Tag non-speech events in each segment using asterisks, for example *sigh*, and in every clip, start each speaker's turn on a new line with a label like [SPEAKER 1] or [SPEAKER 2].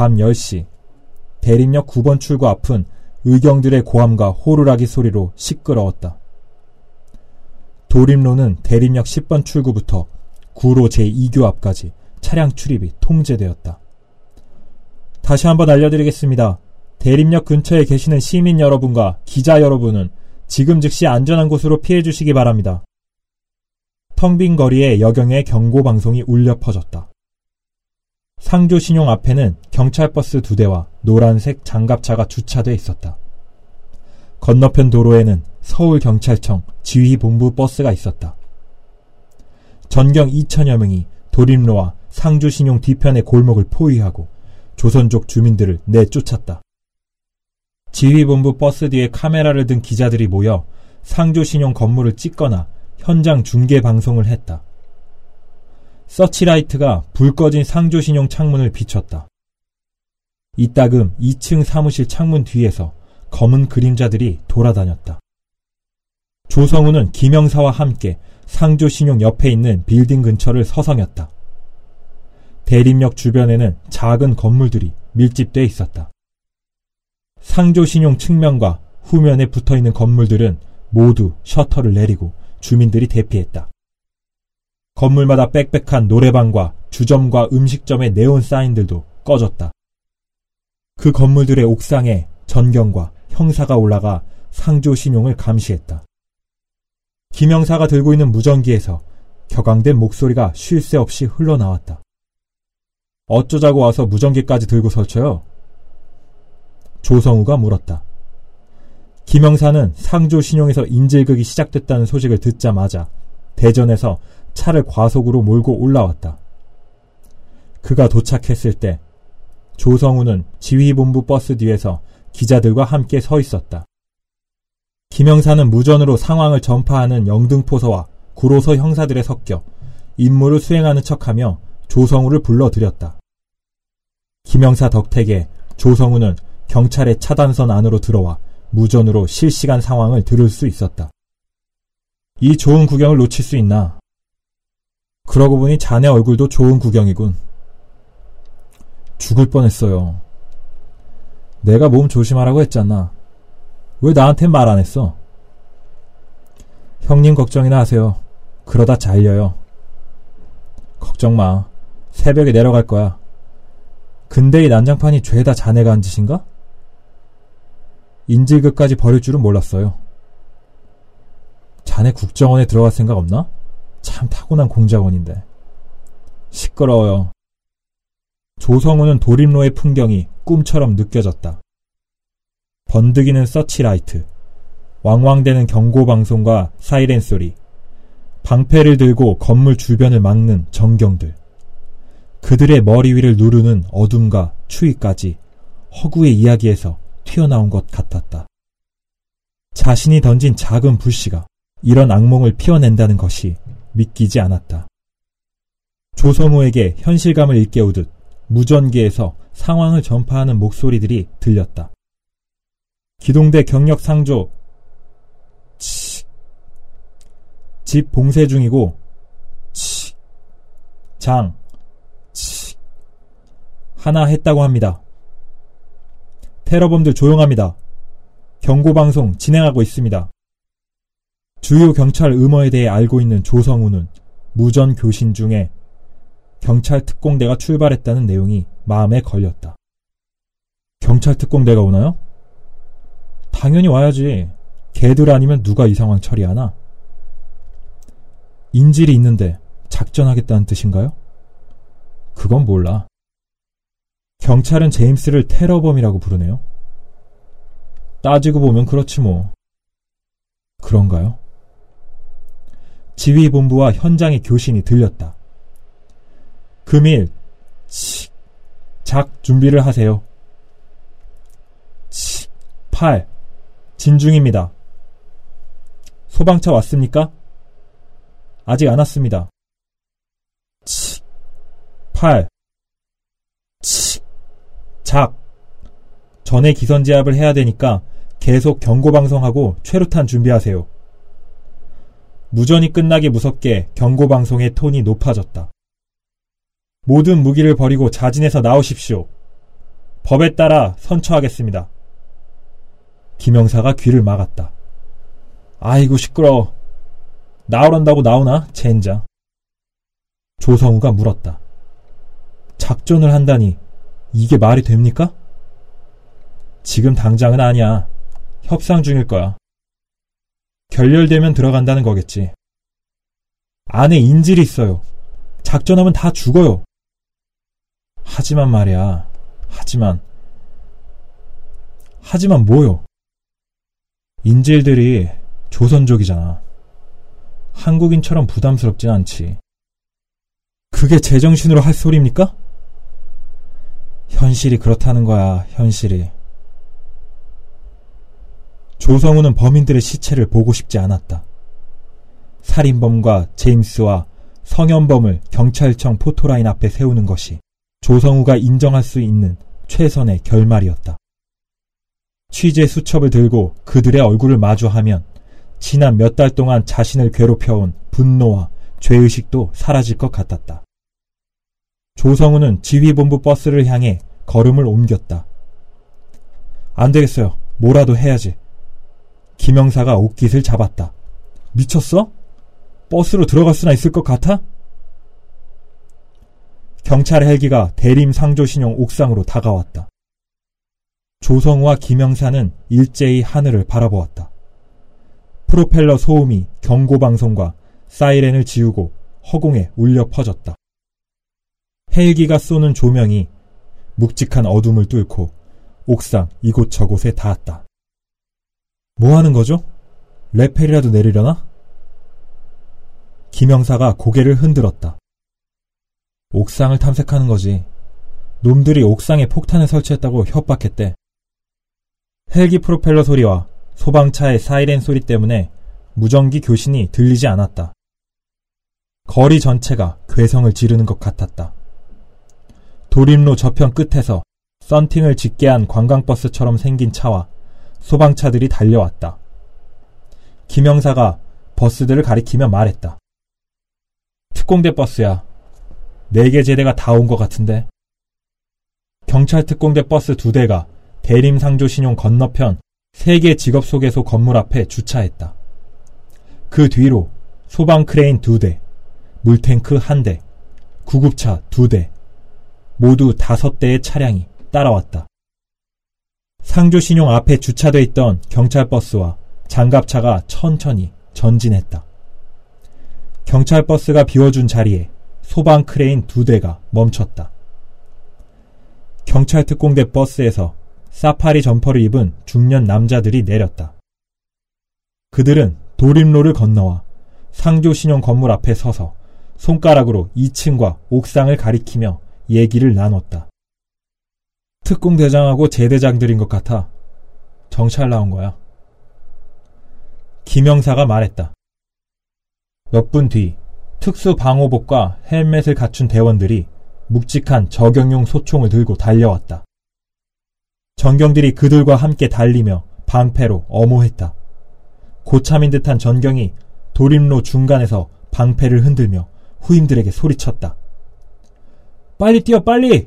[SPEAKER 1] 밤 10시 대림역 9번 출구 앞은 의경들의 고함과 호루라기 소리로 시끄러웠다. 도림로는 대림역 10번 출구부터 구로 제2교 앞까지 차량 출입이 통제되었다. 다시 한번 알려드리겠습니다. 대림역 근처에 계시는 시민 여러분과 기자 여러분은 지금 즉시 안전한 곳으로 피해 주시기 바랍니다. 텅 빈 거리에 여경의 경고 방송이 울려 퍼졌다. 상조신용 앞에는 경찰버스 두 대와 노란색 장갑차가 주차돼 있었다. 건너편 도로에는 서울경찰청 지휘본부 버스가 있었다. 전경 2천여 명이 도림로와 상주신용 뒤편의 골목을 포위하고 조선족 주민들을 내쫓았다. 지휘본부 버스 뒤에 카메라를 든 기자들이 모여 상조신용 건물을 찍거나 현장 중계 방송을 했다. 서치라이트가 불 꺼진 상조신용 창문을 비췄다. 이따금 2층 사무실 창문 뒤에서 검은 그림자들이 돌아다녔다. 조성우는 김영사와 함께 상조신용 옆에 있는 빌딩 근처를 서성였다. 대림역 주변에는 작은 건물들이 밀집돼 있었다. 상조신용 측면과 후면에 붙어 있는 건물들은 모두 셔터를 내리고 주민들이 대피했다. 건물마다 빽빽한 노래방과 주점과 음식점의 네온 사인들도 꺼졌다. 그 건물들의 옥상에 전경과 형사가 올라가 상조 신용을 감시했다. 김영사가 들고 있는 무전기에서 격앙된 목소리가 쉴 새 없이 흘러나왔다. 어쩌자고 와서 무전기까지 들고 설쳐요? 조성우가 물었다. 김영사는 상조 신용에서 인질극이 시작됐다는 소식을 듣자마자 대전에서 차를 과속으로 몰고 올라왔다. 그가 도착했을 때 조성우는 지휘본부 버스 뒤에서 기자들과 함께 서 있었다. 김영사는 무전으로 상황을 전파하는 영등포서와 구로서 형사들에 섞여 임무를 수행하는 척하며 조성우를 불러들였다. 김영사 덕택에 조성우는 경찰의 차단선 안으로 들어와 무전으로 실시간 상황을 들을 수 있었다. 이 좋은 구경을 놓칠 수 있나? 그러고 보니 자네 얼굴도 좋은 구경이군. 죽을 뻔했어요. 내가 몸 조심하라고 했잖아. 왜 나한텐 말안 했어? 형님 걱정이나 하세요. 그러다 잘려요. 걱정 마. 새벽에 내려갈 거야. 근데 이 난장판이 죄다 자네가 한 짓인가? 인질극까지 버릴 줄은 몰랐어요. 자네 국정원에 들어갈 생각 없나? 참 타고난 공작원인데. 시끄러워요. 조성우는 도림로의 풍경이 꿈처럼 느껴졌다. 번득이는 서치라이트, 왕왕대는 경고방송과 사이렌 소리, 방패를 들고 건물 주변을 막는 전경들, 그들의 머리 위를 누르는 어둠과 추위까지 허구의 이야기에서 튀어나온 것 같았다. 자신이 던진 작은 불씨가 이런 악몽을 피워낸다는 것이 믿기지 않았다. 조성우에게 현실감을 일깨우듯 무전기에서 상황을 전파하는 목소리들이 들렸다. 기동대 경력 상조 치. 집 봉쇄 중이고 치. 장 치. 하나 했다고 합니다. 테러범들 조용합니다. 경고방송 진행하고 있습니다. 주요 경찰 음어에 대해 알고 있는 조성우는 무전 교신 중에 경찰 특공대가 출발했다는 내용이 마음에 걸렸다. 경찰 특공대가 오나요? 당연히 와야지. 걔들 아니면 누가 이 상황 처리하나? 인질이 있는데 작전하겠다는 뜻인가요? 그건 몰라. 경찰은 제임스를 테러범이라고 부르네요. 따지고 보면 그렇지 뭐. 그런가요? 지휘본부와 현장의 교신이 들렸다. 금일, 치, 작 준비를 하세요. 치, 팔, 진중입니다. 소방차 왔습니까? 아직 안 왔습니다. 치, 팔, 치, 작. 전에 기선제압을 해야 되니까 계속 경고방송하고 최루탄 준비하세요. 무전이 끝나기 무섭게 경고방송의 톤이 높아졌다. 모든 무기를 버리고 자진해서 나오십시오. 법에 따라 선처하겠습니다. 김영사가 귀를 막았다. 아이고 시끄러워. 나오란다고 나오나? 젠장. 조성우가 물었다. 작전을 한다니 이게 말이 됩니까? 지금 당장은 아니야. 협상 중일 거야. 결렬되면 들어간다는 거겠지. 안에 인질이 있어요. 작전하면 다 죽어요. 하지만 말이야. 하지만. 하지만 뭐요? 인질들이 조선족이잖아. 한국인처럼 부담스럽진 않지. 그게 제정신으로 할 소리입니까? 현실이 그렇다는 거야, 현실이. 조성우는 범인들의 시체를 보고 싶지 않았다. 살인범과 제임스와 성현범을 경찰청 포토라인 앞에 세우는 것이 조성우가 인정할 수 있는 최선의 결말이었다. 취재 수첩을 들고 그들의 얼굴을 마주하면 지난 몇 달 동안 자신을 괴롭혀온 분노와 죄의식도 사라질 것 같았다. 조성우는 지휘본부 버스를 향해 걸음을 옮겼다. 안 되겠어요. 뭐라도 해야지. 김영사가 옷깃을 잡았다. 미쳤어? 버스로 들어갈 수나 있을 것 같아? 경찰 헬기가 대림 상조신용 옥상으로 다가왔다. 조성우와 김영사는 일제히 하늘을 바라보았다. 프로펠러 소음이 경고방송과 사이렌을 지우고 허공에 울려 퍼졌다. 헬기가 쏘는 조명이 묵직한 어둠을 뚫고 옥상 이곳저곳에 닿았다. 뭐 하는 거죠? 레펠이라도 내리려나? 김영사가 고개를 흔들었다. 옥상을 탐색하는 거지. 놈들이 옥상에 폭탄을 설치했다고 협박했대. 헬기 프로펠러 소리와 소방차의 사이렌 소리 때문에 무전기 교신이 들리지 않았다. 거리 전체가 괴성을 지르는 것 같았다. 도림로 저편 끝에서 썬팅을 짓게 한 관광버스처럼 생긴 차와 소방차들이 달려왔다. 김영사가 버스들을 가리키며 말했다. 특공대 버스야. 네 개 제대가 다 온 것 같은데. 경찰 특공대 버스 두 대가 대림상조신용 건너편 세계 직업소개소 건물 앞에 주차했다. 그 뒤로 소방 크레인 두 대, 물탱크 한 대, 구급차 두 대, 모두 다섯 대의 차량이 따라왔다. 상조신용 앞에 주차돼 있던 경찰버스와 장갑차가 천천히 전진했다. 경찰버스가 비워준 자리에 소방 크레인 두 대가 멈췄다. 경찰 특공대 버스에서 사파리 점퍼를 입은 중년 남자들이 내렸다. 그들은 도림로를 건너와 상조신용 건물 앞에 서서 손가락으로 2층과 옥상을 가리키며 얘기를 나눴다. 특공대장하고 제대장들인 것 같아. 정찰 나온 거야. 김영사가 말했다. 몇 분 뒤 특수 방호복과 헬멧을 갖춘 대원들이 묵직한 저격용 소총을 들고 달려왔다. 전경들이 그들과 함께 달리며 방패로 엄호했다. 고참인 듯한 전경이 도림로 중간에서 방패를 흔들며 후임들에게 소리쳤다. 빨리 뛰어 빨리!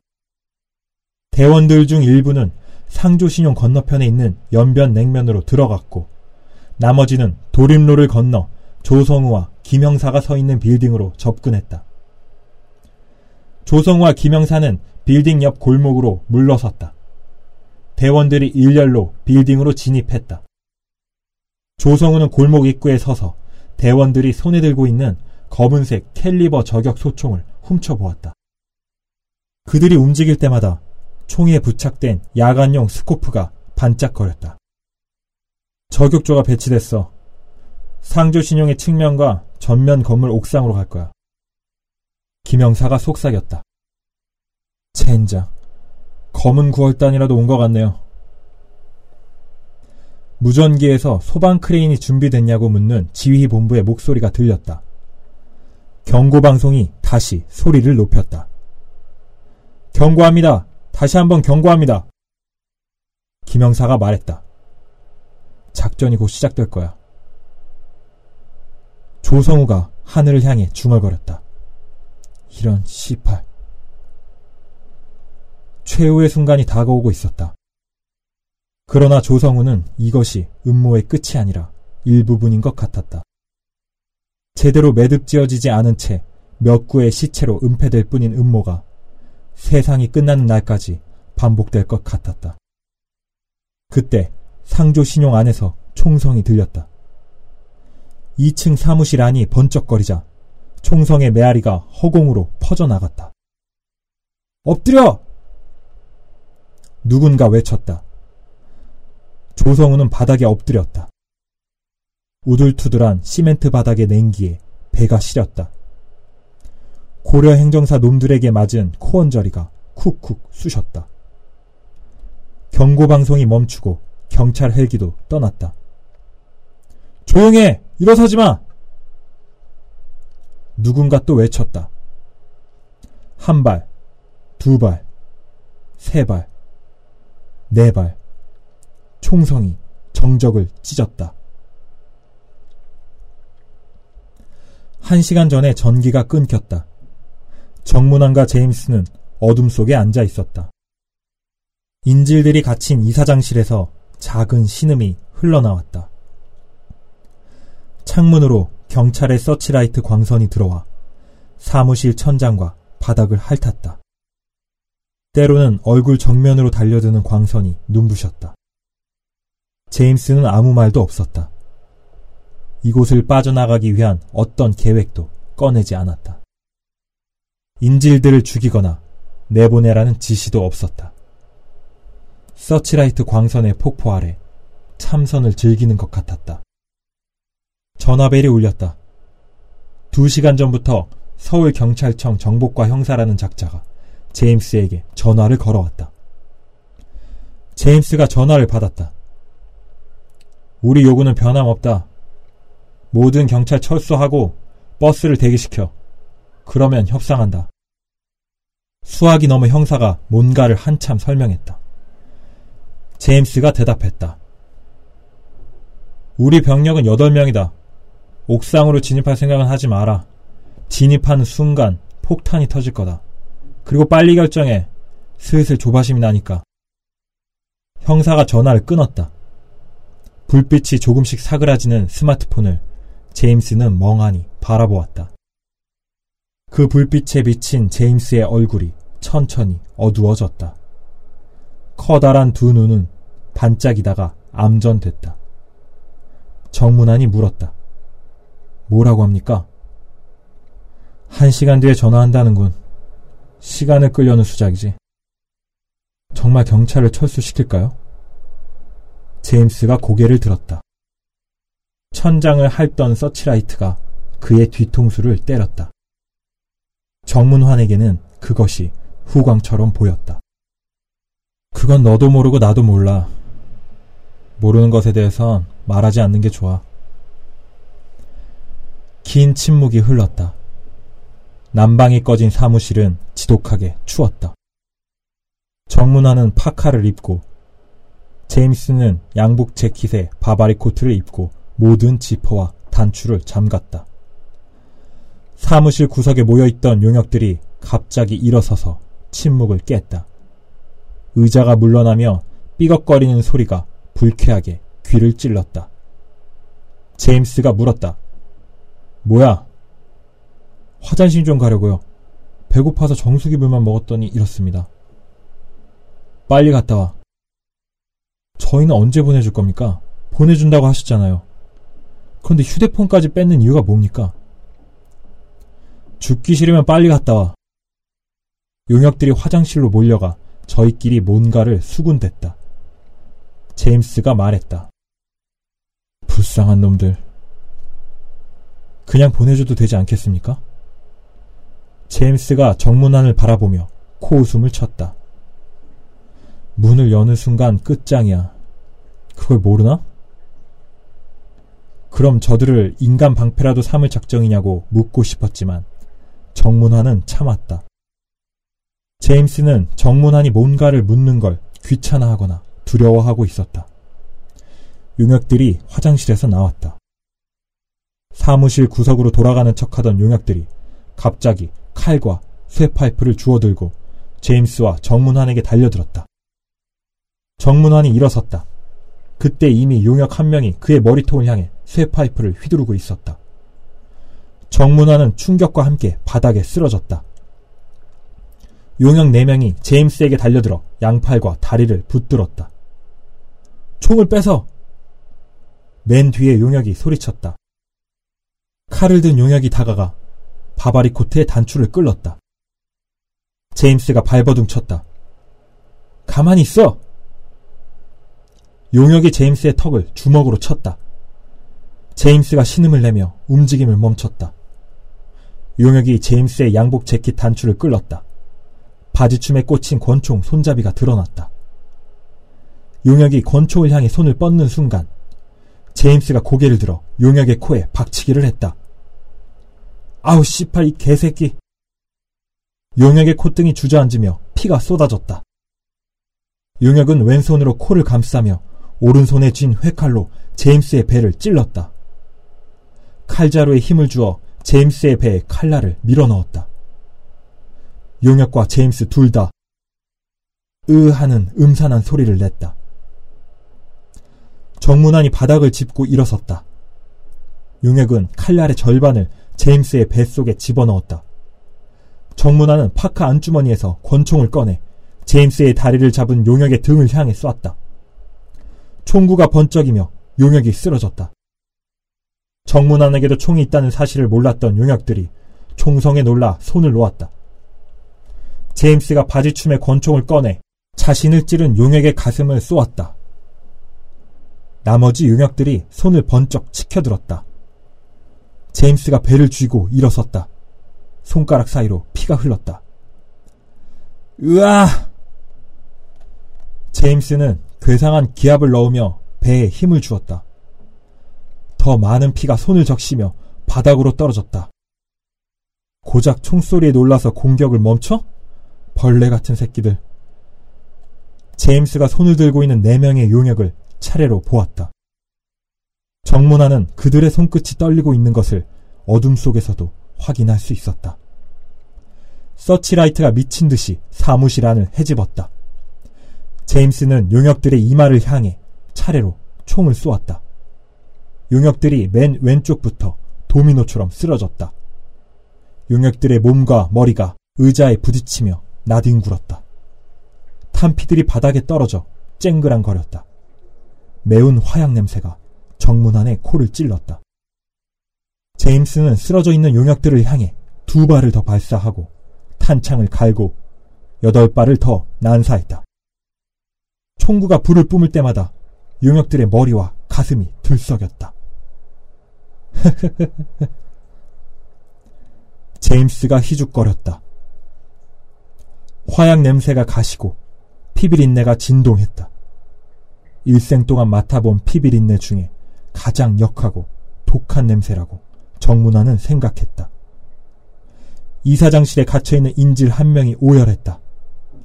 [SPEAKER 1] 대원들 중 일부는 상조신용 건너편에 있는 연변 냉면으로 들어갔고 나머지는 도림로를 건너 조성우와 김영사가 서 있는 빌딩으로 접근했다. 조성우와 김영사는 빌딩 옆 골목으로 물러섰다. 대원들이 일렬로 빌딩으로 진입했다. 조성우는 골목 입구에 서서 대원들이 손에 들고 있는 검은색 캘리버 저격 소총을 훔쳐보았다. 그들이 움직일 때마다 총에 부착된 야간용 스코프가 반짝거렸다. 저격조가 배치됐어. 상조신용의 측면과 전면 건물 옥상으로 갈 거야. 김영사가 속삭였다. 젠장. 검은 구월단이라도 온 것 같네요. 무전기에서 소방 크레인이 준비됐냐고 묻는 지휘본부의 목소리가 들렸다. 경고방송이 다시 소리를 높였다. 경고합니다. 다시 한번 경고합니다. 김영사가 말했다. 작전이 곧 시작될 거야. 조성우가 하늘을 향해 중얼거렸다. 이런 시팔. 최후의 순간이 다가오고 있었다. 그러나 조성우는 이것이 음모의 끝이 아니라 일부분인 것 같았다. 제대로 매듭 지어지지 않은 채 몇 구의 시체로 은폐될 뿐인 음모가 세상이 끝나는 날까지 반복될 것 같았다. 그때 상조 신용 안에서 총성이 들렸다. 2층 사무실 안이 번쩍거리자 총성의 메아리가 허공으로 퍼져나갔다. 엎드려! 누군가 외쳤다. 조성우는 바닥에 엎드렸다. 우둘투둘한 시멘트 바닥의 냉기에 배가 시렸다. 고려 행정사 놈들에게 맞은 코언저리가 쿡쿡 쑤셨다. 경고방송이 멈추고 경찰 헬기도 떠났다. 조용해! 일어서지 마! 누군가 또 외쳤다. 한 발, 두 발, 세 발, 네 발. 총성이 정적을 찢었다. 한 시간 전에 전기가 끊겼다. 정문환과 제임스는 어둠 속에 앉아 있었다. 인질들이 갇힌 이사장실에서 작은 신음이 흘러나왔다. 창문으로 경찰의 서치라이트 광선이 들어와 사무실 천장과 바닥을 핥았다. 때로는 얼굴 정면으로 달려드는 광선이 눈부셨다. 제임스는 아무 말도 없었다. 이곳을 빠져나가기 위한 어떤 계획도 꺼내지 않았다. 인질들을 죽이거나 내보내라는 지시도 없었다. 서치라이트 광선의 폭포 아래 참선을 즐기는 것 같았다. 전화벨이 울렸다. 두 시간 전부터 서울경찰청 정복과 형사라는 작자가 제임스에게 전화를 걸어왔다. 제임스가 전화를 받았다. 우리 요구는 변함없다. 모든 경찰 철수하고 버스를 대기시켜. 그러면 협상한다. 수학이 넘어 형사가 뭔가를 한참 설명했다. 제임스가 대답했다. 우리 병력은 8명이다. 옥상으로 진입할 생각은 하지 마라. 진입하는 순간 폭탄이 터질 거다. 그리고 빨리 결정해. 슬슬 조바심이 나니까. 형사가 전화를 끊었다. 불빛이 조금씩 사그라지는 스마트폰을 제임스는 멍하니 바라보았다. 그 불빛에 비친 제임스의 얼굴이 천천히 어두워졌다. 커다란 두 눈은 반짝이다가 암전됐다. 정문안이 물었다. 뭐라고 합니까? 한 시간 뒤에 전화한다는군. 시간을 끌려는 수작이지. 정말 경찰을 철수시킬까요? 제임스가 고개를 들었다. 천장을 핥던 서치라이트가 그의 뒤통수를 때렸다. 정문환에게는 그것이 후광처럼 보였다. 그건 너도 모르고 나도 몰라. 모르는 것에 대해선 말하지 않는 게 좋아. 긴 침묵이 흘렀다. 난방이 꺼진 사무실은 지독하게 추웠다. 정문화는 파카를 입고 제임스는 양복 재킷에 바바리 코트를 입고 모든 지퍼와 단추를 잠갔다. 사무실 구석에 모여있던 용역들이 갑자기 일어서서 침묵을 깼다. 의자가 물러나며 삐걱거리는 소리가 불쾌하게 귀를 찔렀다. 제임스가 물었다. 뭐야? 화장실 좀 가려고요. 배고파서 정수기 물만 먹었더니 이렇습니다. 빨리 갔다 와. 저희는 언제 보내줄 겁니까? 보내준다고 하셨잖아요. 그런데 휴대폰까지 뺏는 이유가 뭡니까? 죽기 싫으면 빨리 갔다 와. 용역들이 화장실로 몰려가 저희끼리 뭔가를 수군댔다. 제임스가 말했다. 불쌍한 놈들. 그냥 보내줘도 되지 않겠습니까? 제임스가 정문안을 바라보며 코웃음을 쳤다. 문을 여는 순간 끝장이야. 그걸 모르나? 그럼 저들을 인간 방패라도 삼을 작정이냐고 묻고 싶었지만 정문환은 참았다. 제임스는 정문환이 뭔가를 묻는 걸 귀찮아하거나 두려워하고 있었다. 용역들이 화장실에서 나왔다. 사무실 구석으로 돌아가는 척하던 용역들이 갑자기 칼과 쇠 파이프를 주워들고 제임스와 정문환에게 달려들었다. 정문환이 일어섰다. 그때 이미 용역 한 명이 그의 머리통을 향해 쇠 파이프를 휘두르고 있었다. 정문환은 충격과 함께 바닥에 쓰러졌다. 용역 4명이 제임스에게 달려들어 양팔과 다리를 붙들었다. 총을 빼서! 맨 뒤에 용역이 소리쳤다. 칼을 든 용역이 다가가 바바리 코트의 단추를 끌렀다. 제임스가 발버둥 쳤다. 가만히 있어! 용역이 제임스의 턱을 주먹으로 쳤다. 제임스가 신음을 내며 움직임을 멈췄다. 용역이 제임스의 양복 재킷 단추를 끌렀다. 바지춤에 꽂힌 권총 손잡이가 드러났다. 용역이 권총을 향해 손을 뻗는 순간 제임스가 고개를 들어 용역의 코에 박치기를 했다. 아우 씨팔 이 개새끼. 용역의 콧등이 주저앉으며 피가 쏟아졌다. 용역은 왼손으로 코를 감싸며 오른손에 쥔 회칼로 제임스의 배를 찔렀다. 칼자루에 힘을 주어 제임스의 배에 칼날을 밀어넣었다. 용역과 제임스 둘 다 으 하는 음산한 소리를 냈다. 정문환이 바닥을 짚고 일어섰다. 용역은 칼날의 절반을 제임스의 뱃속에 집어넣었다. 정문환은 파카 안주머니에서 권총을 꺼내 제임스의 다리를 잡은 용역의 등을 향해 쐈다. 총구가 번쩍이며 용역이 쓰러졌다. 정문안에게도 총이 있다는 사실을 몰랐던 용역들이 총성에 놀라 손을 놓았다. 제임스가 바지춤에 권총을 꺼내 자신을 찌른 용역의 가슴을 쏘았다. 나머지 용역들이 손을 번쩍 치켜들었다. 제임스가 배를 쥐고 일어섰다. 손가락 사이로 피가 흘렀다. 으아! 제임스는 괴상한 기압을 넣으며 배에 힘을 주었다. 더 많은 피가 손을 적시며 바닥으로 떨어졌다. 고작 총소리에 놀라서 공격을 멈춰? 벌레 같은 새끼들. 제임스가 손을 들고 있는 네 명의 용역을 차례로 보았다. 정문화는 그들의 손끝이 떨리고 있는 것을 어둠 속에서도 확인할 수 있었다. 서치라이트가 미친 듯이 사무실 안을 헤집었다. 제임스는 용역들의 이마를 향해 차례로 총을 쏘았다. 용역들이 맨 왼쪽부터 도미노처럼 쓰러졌다. 용역들의 몸과 머리가 의자에 부딪히며 나뒹굴었다. 탄피들이 바닥에 떨어져 쨍그랑거렸다. 매운 화약 냄새가 정문 안에 코를 찔렀다. 제임스는 쓰러져 있는 용역들을 향해 두 발을 더 발사하고 탄창을 갈고 여덟 발을 더 난사했다. 총구가 불을 뿜을 때마다 용역들의 머리와 가슴이 들썩였다. *laughs* 제임스가 희죽거렸다. 화약 냄새가 가시고 피비린내가 진동했다. 일생 동안 맡아본 피비린내 중에 가장 역하고 독한 냄새라고 정문화는 생각했다. 이사장실에 갇혀있는 인질 한 명이 오열했다.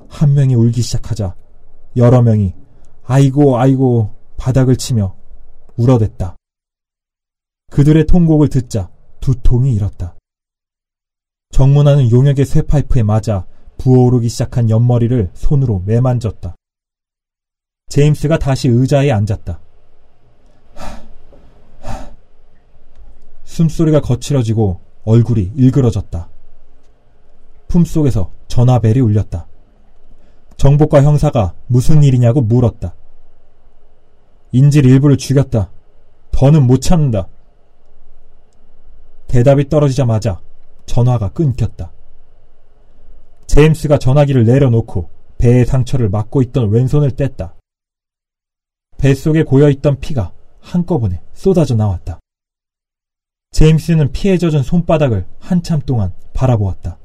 [SPEAKER 1] 한 명이 울기 시작하자 여러 명이 아이고 아이고 바닥을 치며 울어댔다. 그들의 통곡을 듣자 두통이 일었다. 정문화는 용역의 쇠 파이프에 맞아 부어오르기 시작한 옆머리를 손으로 매만졌다. 제임스가 다시 의자에 앉았다. 숨소리가 거칠어지고 얼굴이 일그러졌다. 품속에서 전화벨이 울렸다. 정복과 형사가 무슨 일이냐고 물었다. 인질 일부를 죽였다. 더는 못 참는다. 대답이 떨어지자마자 전화가 끊겼다. 제임스가 전화기를 내려놓고 배의 상처를 막고 있던 왼손을 뗐다. 뱃속에 고여있던 피가 한꺼번에 쏟아져 나왔다. 제임스는 피에 젖은 손바닥을 한참 동안 바라보았다.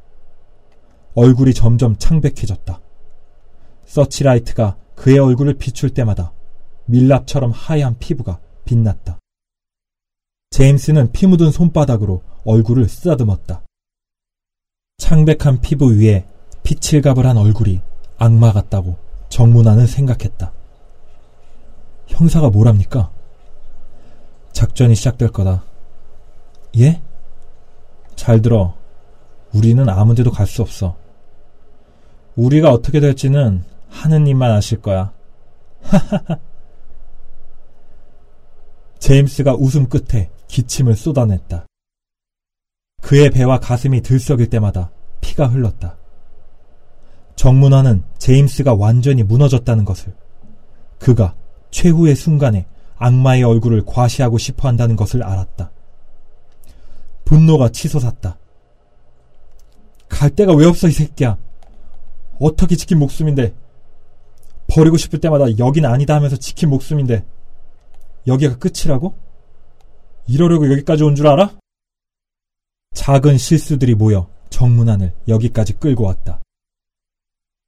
[SPEAKER 1] 얼굴이 점점 창백해졌다. 서치라이트가 그의 얼굴을 비출 때마다 밀랍처럼 하얀 피부가 빛났다. 제임스는 피 묻은 손바닥으로 얼굴을 쓰다듬었다. 창백한 피부 위에 피칠갑을 한 얼굴이 악마 같다고 정문화는 생각했다. 형사가 뭐랍니까? 작전이 시작될 거다. 예? 잘 들어. 우리는 아무 데도 갈 수 없어. 우리가 어떻게 될지는 하느님만 아실 거야. *laughs* 제임스가 웃음 끝에 기침을 쏟아냈다. 그의 배와 가슴이 들썩일 때마다 피가 흘렀다. 정문화는 제임스가 완전히 무너졌다는 것을, 그가 최후의 순간에 악마의 얼굴을 과시하고 싶어 한다는 것을 알았다. 분노가 치솟았다. 갈 데가 왜 없어, 이 새끼야. 어떻게 지킨 목숨인데. 버리고 싶을 때마다 여긴 아니다 하면서 지킨 목숨인데. 여기가 끝이라고? 이러려고 여기까지 온 줄 알아? 작은 실수들이 모여 정문안을 여기까지 끌고 왔다.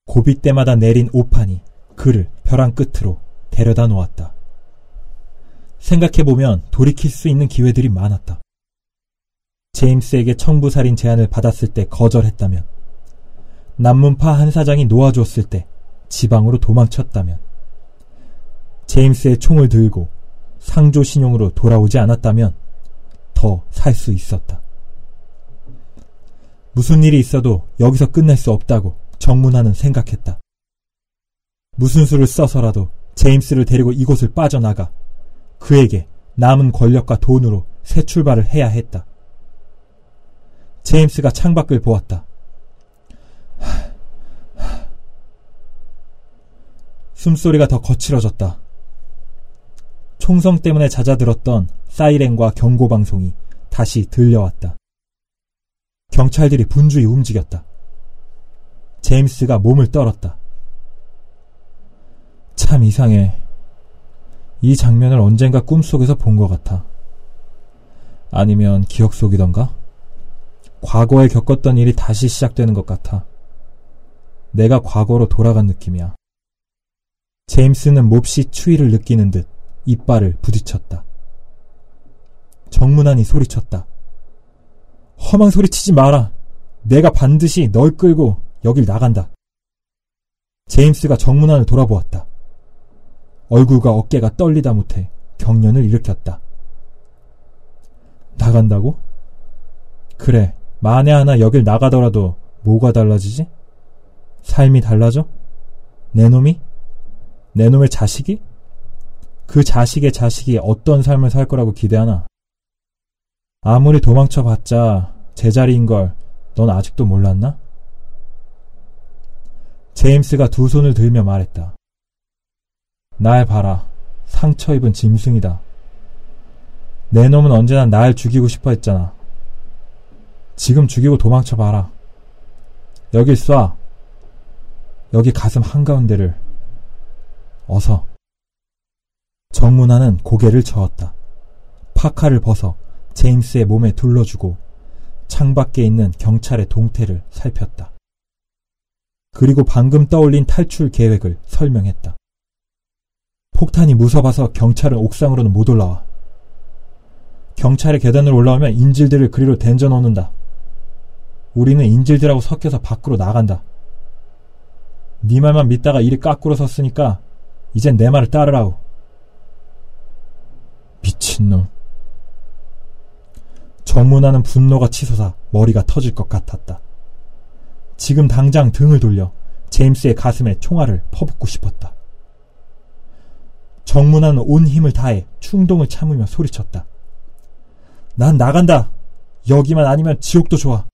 [SPEAKER 1] 고비 때마다 내린 오판이 그를 벼랑 끝으로 데려다 놓았다. 생각해보면 돌이킬 수 있는 기회들이 많았다. 제임스에게 청부살인 제안을 받았을 때 거절했다면, 남문파 한 사장이 놓아주었을 때 지방으로 도망쳤다면, 제임스의 총을 들고 상조 신용으로 돌아오지 않았다면 더 살 수 있었다. 무슨 일이 있어도 여기서 끝낼 수 없다고 정문하는 생각했다. 무슨 수를 써서라도 제임스를 데리고 이곳을 빠져나가 그에게 남은 권력과 돈으로 새 출발을 해야 했다. 제임스가 창밖을 보았다. 숨소리가 더 거칠어졌다. 총성 때문에 잦아들었던 사이렌과 경고방송이 다시 들려왔다. 경찰들이 분주히 움직였다. 제임스가 몸을 떨었다. 참 이상해. 이 장면을 언젠가 꿈속에서 본 것 같아. 아니면 기억 속이던가? 과거에 겪었던 일이 다시 시작되는 것 같아. 내가 과거로 돌아간 느낌이야. 제임스는 몹시 추위를 느끼는 듯 이빨을 부딪혔다. 정문안이 소리쳤다. 허망 소리 치지 마라. 내가 반드시 널 끌고 여길 나간다. 제임스가 정문안을 돌아보았다. 얼굴과 어깨가 떨리다 못해 경련을 일으켰다. 나간다고? 그래, 만에 하나 여길 나가더라도 뭐가 달라지지? 삶이 달라져? 내 놈이? 내 놈의 자식이? 그 자식의 자식이 어떤 삶을 살 거라고 기대하나? 아무리 도망쳐봤자 제자리인 걸 넌 아직도 몰랐나? 제임스가 두 손을 들며 말했다. 날 봐라. 상처 입은 짐승이다. 내 놈은 언제나 날 죽이고 싶어 했잖아. 지금 죽이고 도망쳐 봐라. 여길 쏴. 여기 가슴 한가운데를. 어서. 정문화는 고개를 저었다. 파카를 벗어 제임스의 몸에 둘러주고 창밖에 있는 경찰의 동태를 살폈다. 그리고 방금 떠올린 탈출 계획을 설명했다. 폭탄이 무서워서 경찰은 옥상으로는 못 올라와. 경찰의 계단을 올라오면 인질들을 그리로 댄져 놓는다. 우리는 인질들하고 섞여서 밖으로 나간다. 네 말만 믿다가 일이 까꾸로 섰으니까 이젠 내 말을 따르라고. 미친놈. 정문하는 분노가 치솟아 머리가 터질 것 같았다. 지금 당장 등을 돌려 제임스의 가슴에 총알을 퍼붓고 싶었다. 정문하는 온 힘을 다해 충동을 참으며 소리쳤다. 난 나간다. 여기만 아니면 지옥도 좋아.